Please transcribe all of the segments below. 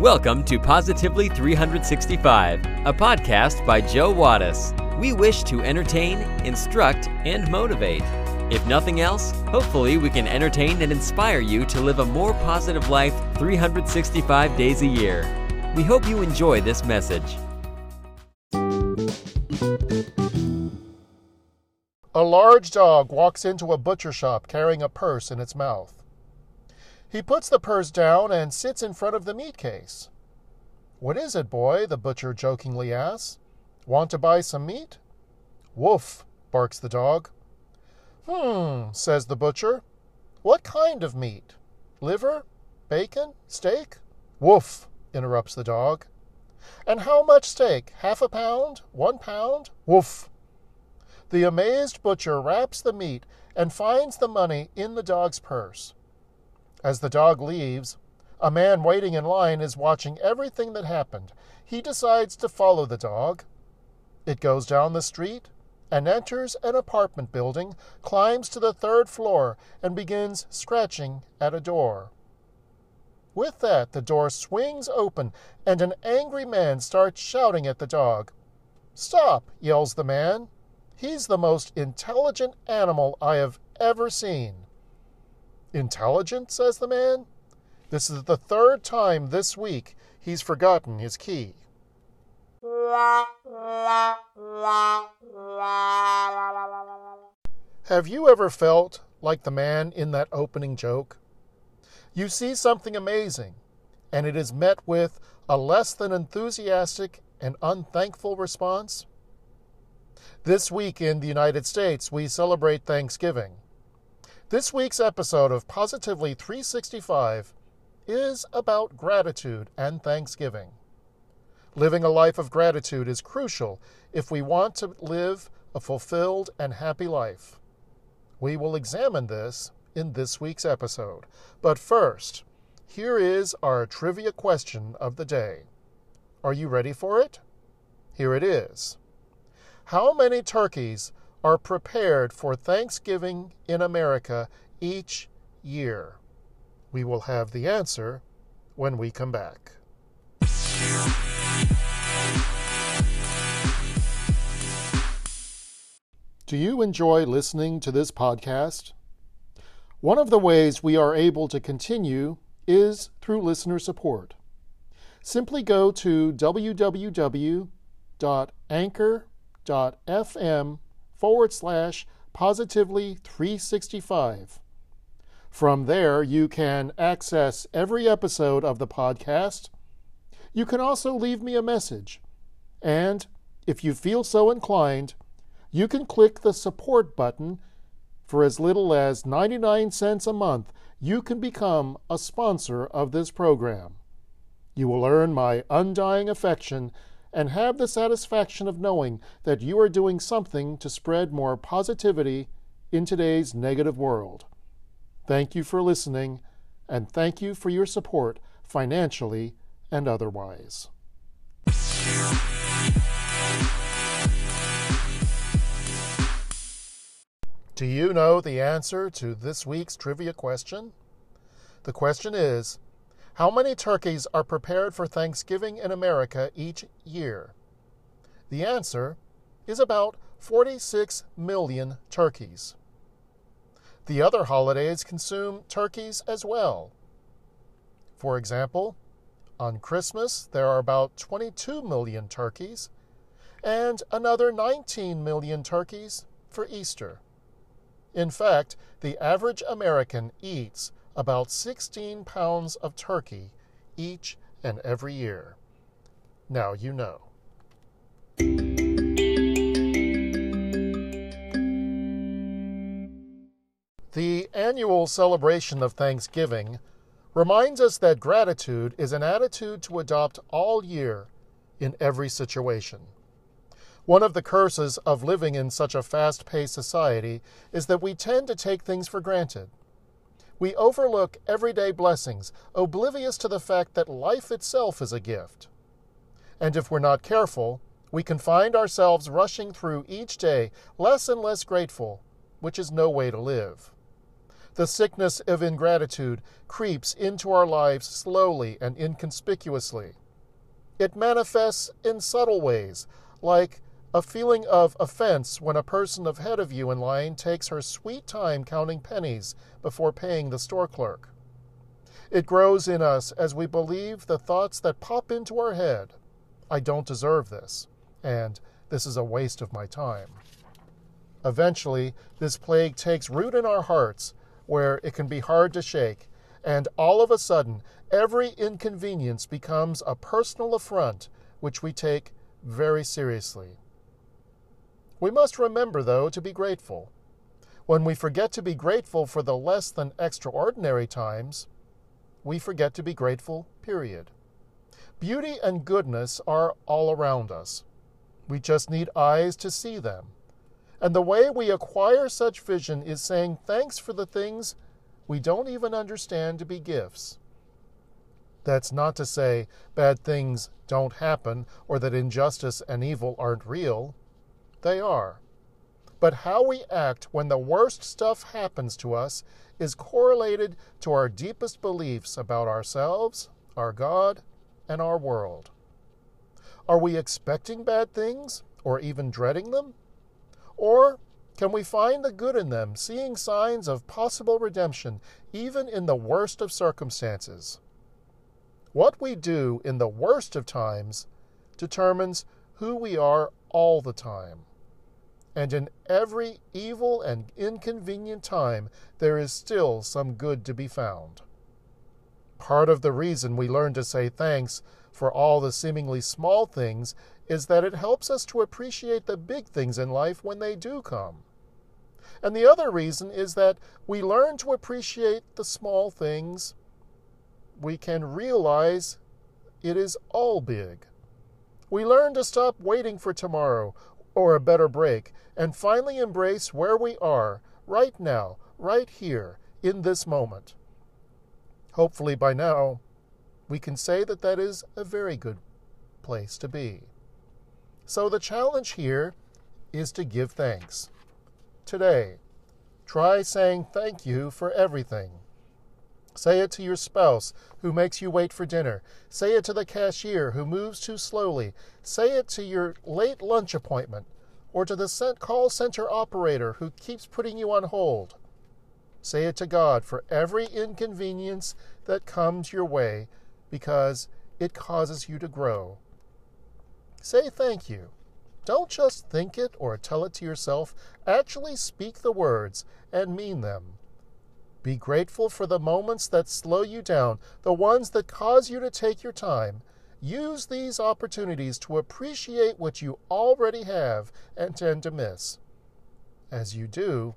Welcome to Positively 365, a podcast by Joe Wattis. We wish to entertain, instruct, and motivate. If nothing else, hopefully we can entertain and inspire you to live a more positive life 365 days a year. We hope you enjoy this message. A large dog walks into a butcher shop carrying a purse in its mouth. He puts the purse down and sits in front of the meat case. What is it, boy? the butcher jokingly asks. Want to buy some meat? Woof, barks the dog. Hmm, says the butcher. What kind of meat? Liver? Bacon? Steak? Woof, interrupts the dog. And how much steak? Half a pound? One pound? Woof. The amazed butcher wraps the meat and finds the money in the dog's purse. As the dog leaves, a man waiting in line is watching everything that happened. He decides to follow the dog. It goes down the street and enters an apartment building, climbs to the third floor, and begins scratching at a door. With that, the door swings open, and an angry man starts shouting at the dog. Stop, yells the man. He's the most intelligent animal I have ever seen. Intelligent, says the man. This is the third time this week he's forgotten his key. Have you ever felt like the man in that opening joke? You see something amazing, and it is met with a less than enthusiastic and unthankful response? This week in the United States, we celebrate Thanksgiving. This week's episode of Positively 365 is about gratitude and thanksgiving. Living a life of gratitude is crucial if we want to live a fulfilled and happy life. We will examine this in this week's episode. But first, here is our trivia question of the day. Are you ready for it? Here it is. How many turkeys are prepared for Thanksgiving in America each year? We will have the answer when we come back. Do you enjoy listening to this podcast? One of the ways we are able to continue is through listener support. Simply go to www.anchor.com anchor.fm forward slash positively 365. From there, you can access every episode of the podcast. You can also leave me a message. And if you feel so inclined, you can click the support button. For as little as 99 cents a month, you can become a sponsor of this program. You will earn my undying affection and have the satisfaction of knowing that you are doing something to spread more positivity in today's negative world. Thank you for listening, and thank you for your support financially and otherwise. Do you know the answer to this week's trivia question? The question is how many turkeys are prepared for Thanksgiving in America each year? The answer is about 46 million turkeys. The other holidays consume turkeys as well. For example, on Christmas there are about 22 million turkeys, and another 19 million turkeys for Easter. In fact, the average American eats about 16 pounds of turkey each and every year. Now you know. The annual celebration of Thanksgiving reminds us that gratitude is an attitude to adopt all year in every situation. One of the curses of living in such a fast paced society is that we tend to take things for granted we overlook everyday blessings, oblivious to the fact that life itself is a gift. And if we're not careful, we can find ourselves rushing through each day less and less grateful, which is no way to live. The sickness of ingratitude creeps into our lives slowly and inconspicuously. It manifests in subtle ways, like a feeling of offense when a person ahead of you in line takes her sweet time counting pennies before paying the store clerk. It grows in us as we believe the thoughts that pop into our head I don't deserve this, and this is a waste of my time. Eventually, this plague takes root in our hearts where it can be hard to shake, and all of a sudden, every inconvenience becomes a personal affront which we take very seriously. We must remember, though, to be grateful. When we forget to be grateful for the less than extraordinary times, we forget to be grateful, period. Beauty and goodness are all around us. We just need eyes to see them. And the way we acquire such vision is saying thanks for the things we don't even understand to be gifts. That's not to say bad things don't happen or that injustice and evil aren't real. They are. But how we act when the worst stuff happens to us is correlated to our deepest beliefs about ourselves, our God, and our world. Are we expecting bad things or even dreading them? Or can we find the good in them, seeing signs of possible redemption even in the worst of circumstances? What we do in the worst of times determines who we are all the time. And in every evil and inconvenient time, there is still some good to be found. Part of the reason we learn to say thanks for all the seemingly small things is that it helps us to appreciate the big things in life when they do come. And the other reason is that we learn to appreciate the small things. We can realize it is all big. We learn to stop waiting for tomorrow or a better break and finally embrace where we are right now, right here, in this moment. Hopefully, by now, we can say that that is a very good place to be. So, the challenge here is to give thanks. Today, try saying thank you for everything. Say it to your spouse who makes you wait for dinner. Say it to the cashier who moves too slowly. Say it to your late lunch appointment or to the call center operator who keeps putting you on hold. Say it to God for every inconvenience that comes your way because it causes you to grow. Say thank you. Don't just think it or tell it to yourself. Actually speak the words and mean them. Be grateful for the moments that slow you down, the ones that cause you to take your time. Use these opportunities to appreciate what you already have and tend to miss. As you do,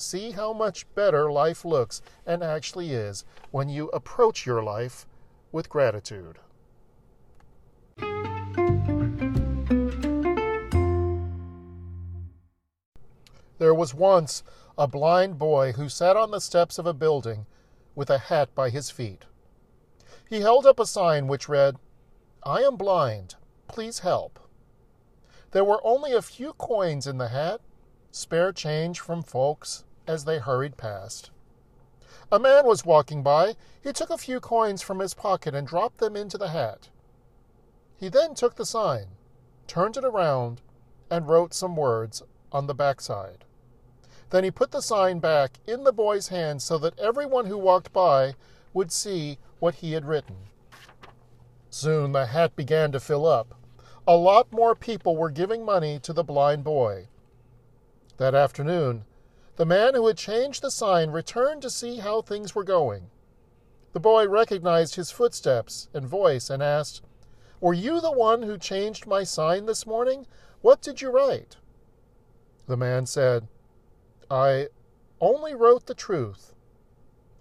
See how much better life looks and actually is when you approach your life with gratitude. There was once a blind boy who sat on the steps of a building with a hat by his feet. He held up a sign which read, I am blind. Please help. There were only a few coins in the hat, spare change from folks as they hurried past. A man was walking by. He took a few coins from his pocket and dropped them into the hat. He then took the sign, turned it around, and wrote some words on the backside. Then he put the sign back in the boy's hand so that everyone who walked by would see what he had written. Soon the hat began to fill up. A lot more people were giving money to the blind boy. That afternoon, the man who had changed the sign returned to see how things were going. The boy recognized his footsteps and voice and asked, Were you the one who changed my sign this morning? What did you write? The man said, I only wrote the truth.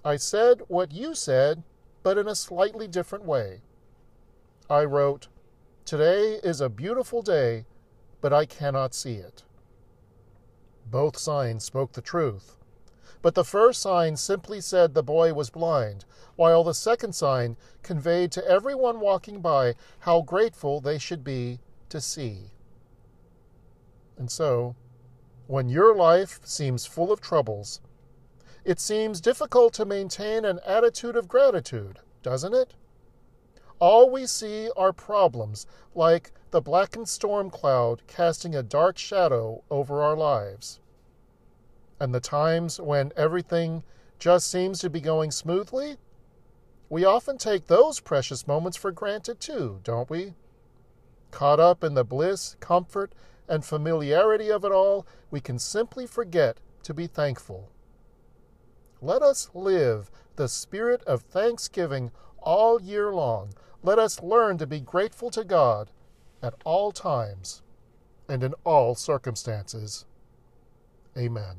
I said what you said, but in a slightly different way. I wrote, Today is a beautiful day, but I cannot see it. Both signs spoke the truth. But the first sign simply said the boy was blind, while the second sign conveyed to everyone walking by how grateful they should be to see. And so, when your life seems full of troubles, it seems difficult to maintain an attitude of gratitude, doesn't it? All we see are problems, like the blackened storm cloud casting a dark shadow over our lives. And the times when everything just seems to be going smoothly, we often take those precious moments for granted too, don't we? Caught up in the bliss, comfort, and familiarity of it all, we can simply forget to be thankful. Let us live the spirit of thanksgiving all year long. Let us learn to be grateful to God at all times and in all circumstances. Amen.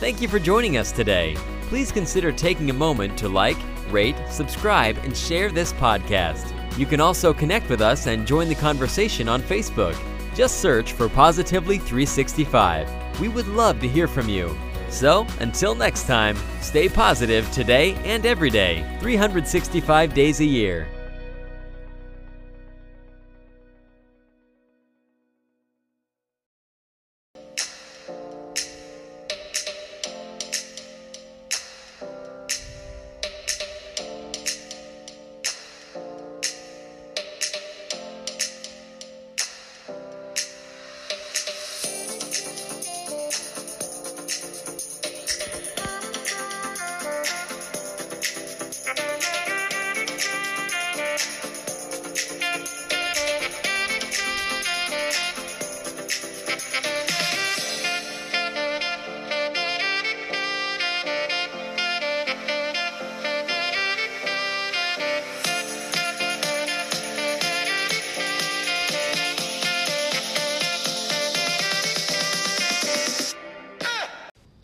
Thank you for joining us today. Please consider taking a moment to like, rate, subscribe, and share this podcast. You can also connect with us and join the conversation on Facebook. Just search for Positively 365. We would love to hear from you. So, until next time, stay positive today and every day, 365 days a year.